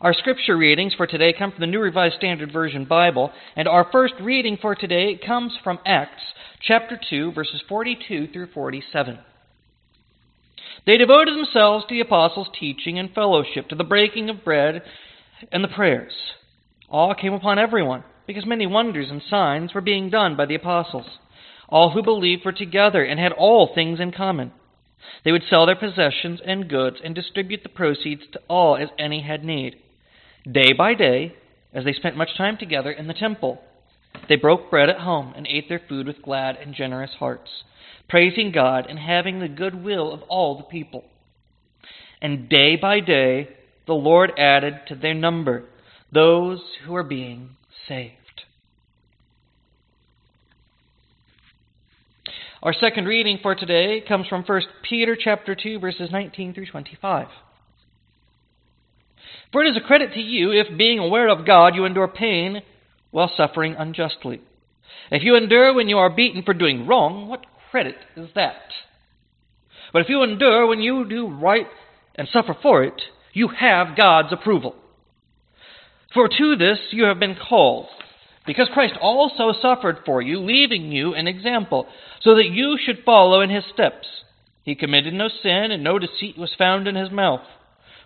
Our scripture readings for today come from the New Revised Standard Version Bible, and our first reading for today comes from Acts chapter 2, verses 42 through 47. They devoted themselves to the apostles' teaching and fellowship, to the breaking of bread and the prayers. Awe came upon everyone, because many wonders and signs were being done by the apostles. All who believed were together and had all things in common. They would sell their possessions and goods and distribute the proceeds to all as any had need. Day by day, as they spent much time together in the temple, they broke bread at home and ate their food with glad and generous hearts, praising God and having the good will of all the people. And day by day, the Lord added to their number those who are being saved. Our second reading for today comes from 1 Peter chapter 2 verses 19 through 25. For it is a credit to you if being aware of God you endure pain while suffering unjustly. If you endure when you are beaten for doing wrong, what credit is that? But if you endure when you do right and suffer for it, you have God's approval. For to this you have been called because Christ also suffered for you, leaving you an example, so that you should follow in his steps. He committed no sin, and no deceit was found in his mouth.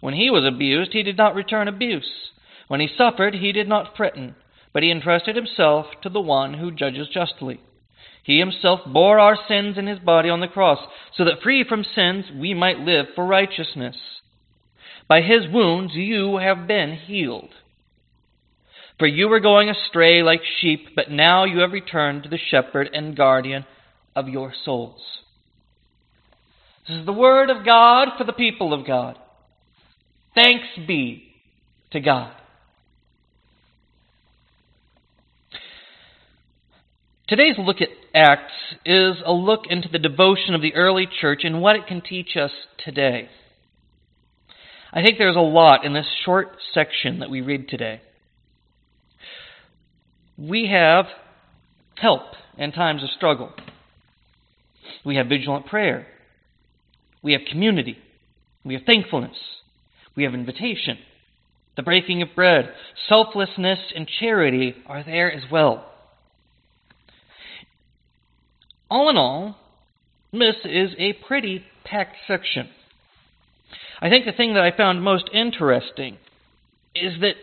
When he was abused, he did not return abuse. When he suffered, he did not threaten, but he entrusted himself to the one who judges justly. He himself bore our sins in his body on the cross, so that free from sins we might live for righteousness. By his wounds you have been healed. For you were going astray like sheep, but now you have returned to the shepherd and guardian of your souls. This is the word of God for the people of God. Thanks be to God. Today's look at Acts is a look into the devotion of the early church and what it can teach us today. I think there's a lot in this short section that we read today we have help in times of struggle. We have vigilant prayer. We have community. We have thankfulness. We have invitation. The breaking of bread, selflessness, and charity are there as well. All in all, this is a pretty packed section. I think the thing that I found most interesting is that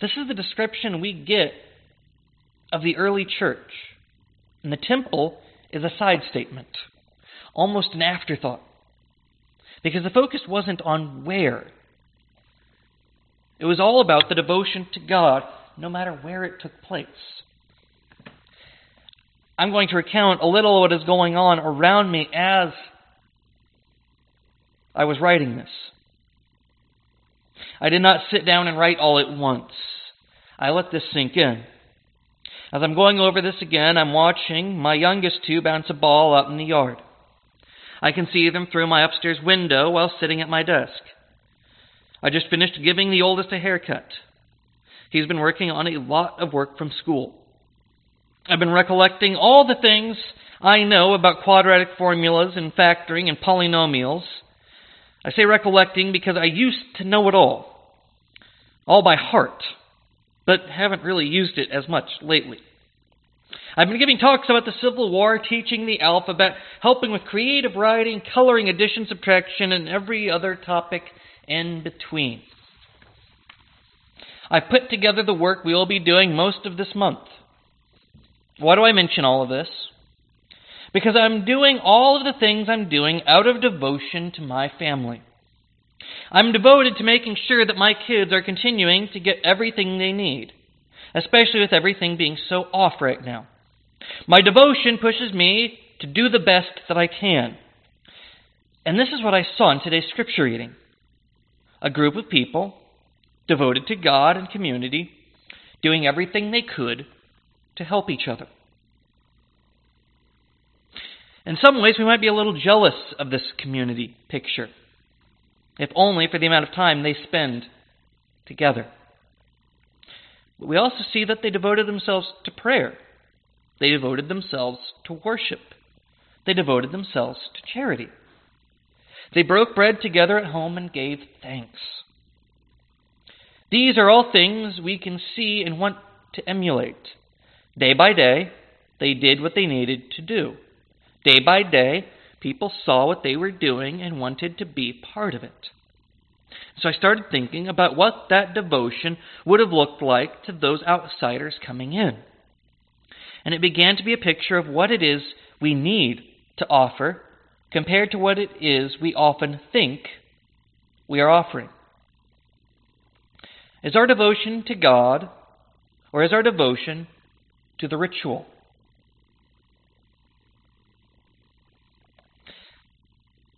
this is the description we get of the early church. And the temple is a side statement, almost an afterthought. Because the focus wasn't on where, it was all about the devotion to God, no matter where it took place. I'm going to recount a little of what is going on around me as I was writing this. I did not sit down and write all at once. I let this sink in. As I'm going over this again, I'm watching my youngest two bounce a ball out in the yard. I can see them through my upstairs window while sitting at my desk. I just finished giving the oldest a haircut. He's been working on a lot of work from school. I've been recollecting all the things I know about quadratic formulas and factoring and polynomials. I say recollecting because I used to know it all, all by heart but haven't really used it as much lately. I've been giving talks about the Civil War, teaching the alphabet, helping with creative writing, coloring, addition, subtraction, and every other topic in between. I put together the work we will be doing most of this month. Why do I mention all of this? Because I'm doing all of the things I'm doing out of devotion to my family. I'm devoted to making sure that my kids are continuing to get everything they need, especially with everything being so off right now. My devotion pushes me to do the best that I can. And this is what I saw in today's scripture reading a group of people devoted to God and community, doing everything they could to help each other. In some ways, we might be a little jealous of this community picture if only for the amount of time they spend together. But we also see that they devoted themselves to prayer, they devoted themselves to worship, they devoted themselves to charity. They broke bread together at home and gave thanks. These are all things we can see and want to emulate. Day by day, they did what they needed to do. Day by day, people saw what they were doing and wanted to be part of it. So I started thinking about what that devotion would have looked like to those outsiders coming in. And it began to be a picture of what it is we need to offer compared to what it is we often think we are offering. Is our devotion to God or is our devotion to the ritual?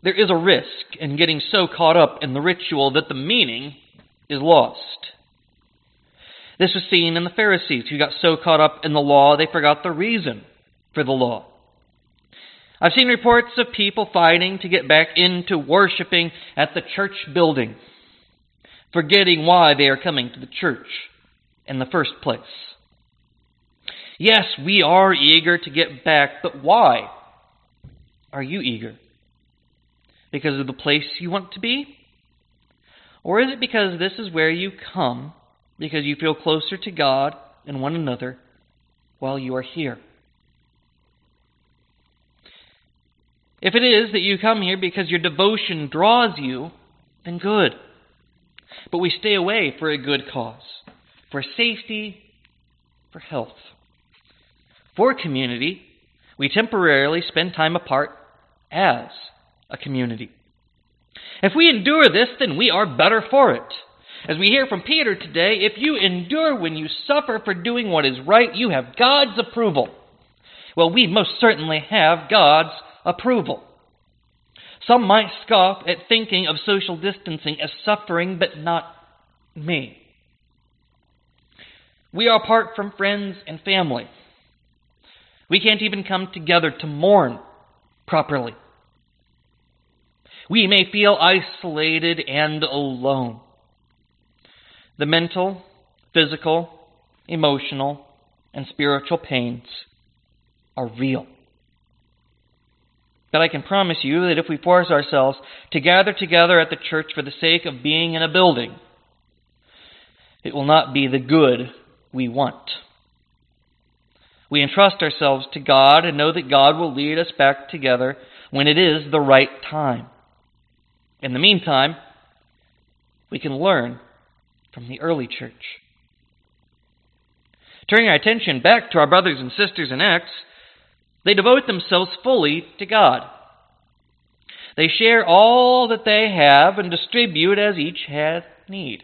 There is a risk in getting so caught up in the ritual that the meaning is lost. This was seen in the Pharisees, who got so caught up in the law they forgot the reason for the law. I've seen reports of people fighting to get back into worshiping at the church building forgetting why they are coming to the church in the first place. Yes, we are eager to get back, but why are you eager? Because of the place you want to be? Or is it because this is where you come because you feel closer to God and one another while you are here? If it is that you come here because your devotion draws you, then good. But we stay away for a good cause, for safety, for health. For community, we temporarily spend time apart as a community. If we endure this, then we are better for it. As we hear from Peter today, if you endure when you suffer for doing what is right, you have God's approval. Well, we most certainly have God's approval. Some might scoff at thinking of social distancing as suffering, but not me. We are apart from friends and family. We can't even come together to mourn properly. We may feel isolated and alone. The mental, physical, emotional, and spiritual pains are real. But I can promise you that if we force ourselves to gather together at the church for the sake of being in a building, it will not be the good we want. We entrust ourselves to God and know that God will lead us back together when it is the right time. In the meantime, we can learn from the early church. Turning our attention back to our brothers and sisters in Acts, they devote themselves fully to God. They share all that they have and distribute as each has need.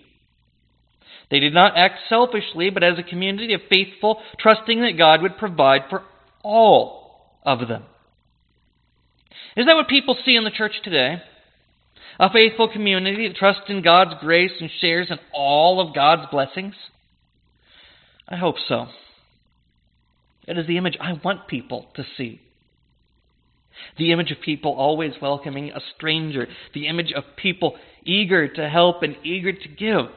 They did not act selfishly, but as a community of faithful, trusting that God would provide for all of them. Is that what people see in the church today? A faithful community that trusts in God's grace and shares in all of God's blessings? I hope so. It is the image I want people to see. The image of people always welcoming a stranger. The image of people eager to help and eager to give.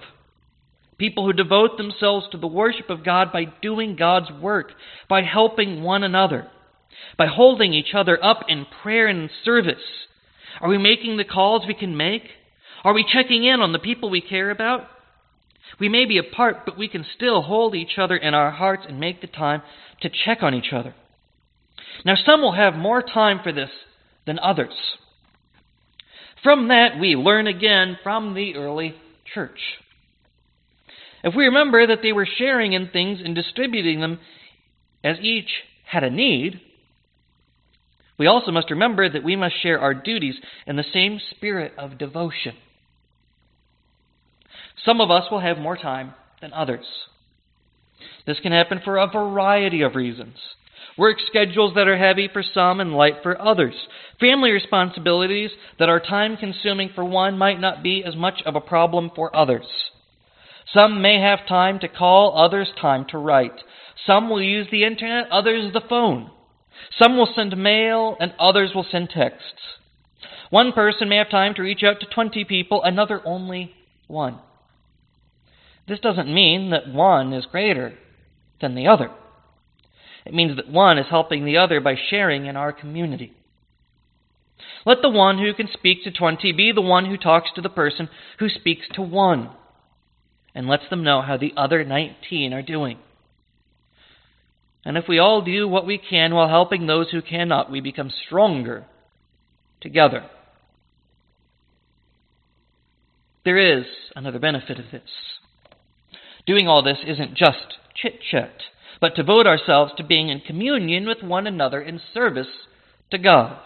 People who devote themselves to the worship of God by doing God's work, by helping one another, by holding each other up in prayer and service. Are we making the calls we can make? Are we checking in on the people we care about? We may be apart, but we can still hold each other in our hearts and make the time to check on each other. Now, some will have more time for this than others. From that, we learn again from the early church. If we remember that they were sharing in things and distributing them as each had a need, we also must remember that we must share our duties in the same spirit of devotion. Some of us will have more time than others. This can happen for a variety of reasons. Work schedules that are heavy for some and light for others. Family responsibilities that are time consuming for one might not be as much of a problem for others. Some may have time to call, others time to write. Some will use the internet, others the phone. Some will send mail, and others will send texts. One person may have time to reach out to 20 people, another only one. This doesn't mean that one is greater than the other. It means that one is helping the other by sharing in our community. Let the one who can speak to 20 be the one who talks to the person who speaks to one. and lets them know how the other 19 are doing. And if we all do what we can while helping those who cannot, we become stronger together. There is another benefit of this. Doing all this isn't just chit chat, but to devote ourselves to being in communion with one another in service to God.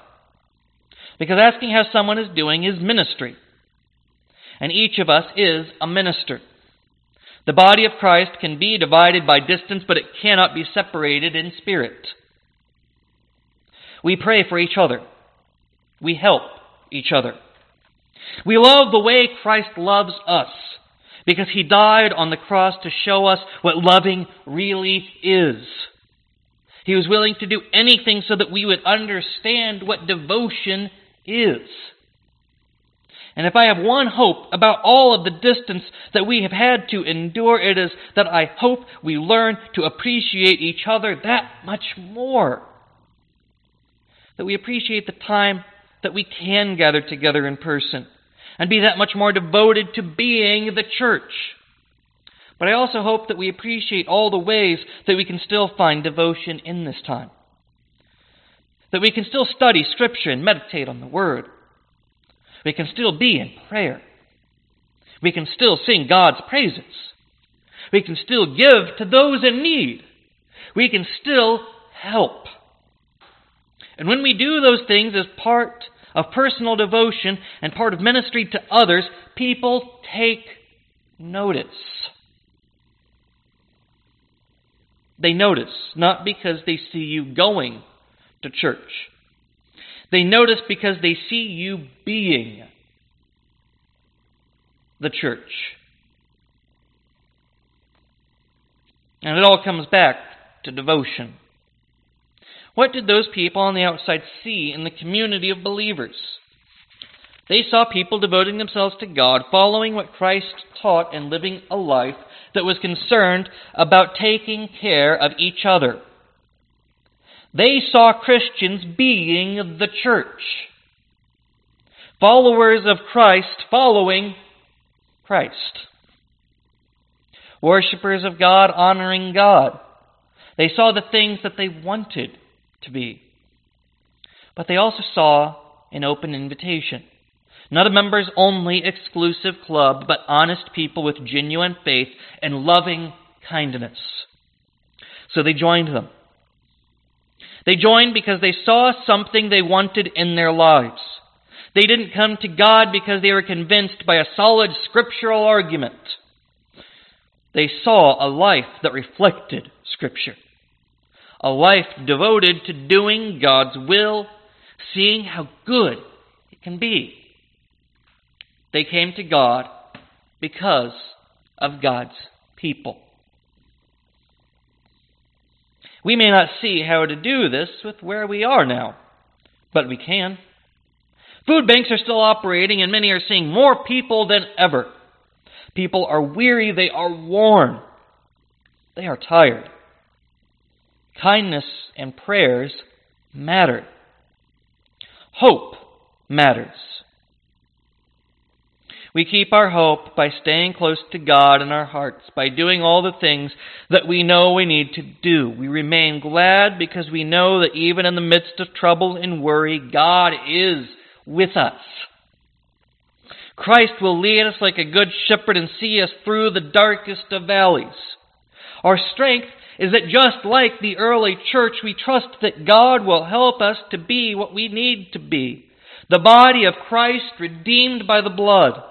Because asking how someone is doing is ministry. And each of us is a minister. The body of Christ can be divided by distance, but it cannot be separated in spirit. We pray for each other. We help each other. We love the way Christ loves us because he died on the cross to show us what loving really is. He was willing to do anything so that we would understand what devotion is. And if I have one hope about all of the distance that we have had to endure, it is that I hope we learn to appreciate each other that much more. That we appreciate the time that we can gather together in person and be that much more devoted to being the church. But I also hope that we appreciate all the ways that we can still find devotion in this time. That we can still study Scripture and meditate on the Word. We can still be in prayer. We can still sing God's praises. We can still give to those in need. We can still help. And when we do those things as part of personal devotion and part of ministry to others, people take notice. They notice, not because they see you going to church. They notice because they see you being the church. And it all comes back to devotion. What did those people on the outside see in the community of believers? They saw people devoting themselves to God, following what Christ taught, and living a life that was concerned about taking care of each other. They saw Christians being the church. Followers of Christ following Christ. Worshippers of God honoring God. They saw the things that they wanted to be. But they also saw an open invitation. Not a members only exclusive club, but honest people with genuine faith and loving kindness. So they joined them. They joined because they saw something they wanted in their lives. They didn't come to God because they were convinced by a solid scriptural argument. They saw a life that reflected Scripture a life devoted to doing God's will, seeing how good it can be. They came to God because of God's people. We may not see how to do this with where we are now, but we can. Food banks are still operating, and many are seeing more people than ever. People are weary, they are worn, they are tired kindness and prayers matter. Hope matters. We keep our hope by staying close to God in our hearts, by doing all the things that we know we need to do. We remain glad because we know that even in the midst of trouble and worry, God is with us. Christ will lead us like a good shepherd and see us through the darkest of valleys. Our strength is that just like the early church, we trust that God will help us to be what we need to be the body of Christ redeemed by the blood.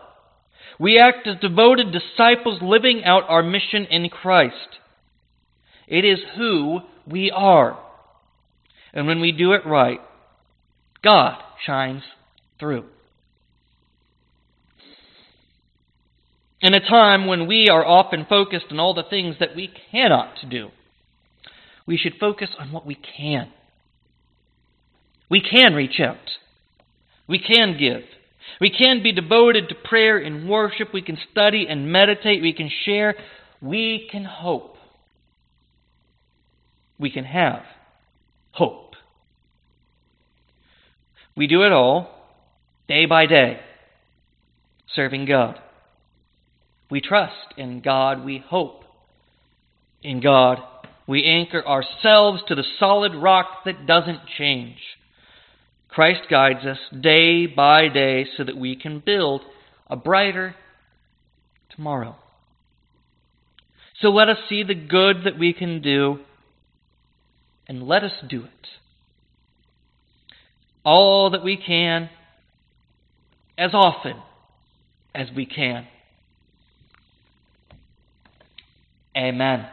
We act as devoted disciples living out our mission in Christ. It is who we are. And when we do it right, God shines through. In a time when we are often focused on all the things that we cannot do, we should focus on what we can. We can reach out. We can give. We can be devoted to prayer and worship. We can study and meditate. We can share. We can hope. We can have hope. We do it all day by day, serving God. We trust in God. We hope in God. We anchor ourselves to the solid rock that doesn't change. Christ guides us day by day so that we can build a brighter tomorrow. So let us see the good that we can do and let us do it. All that we can, as often as we can. Amen.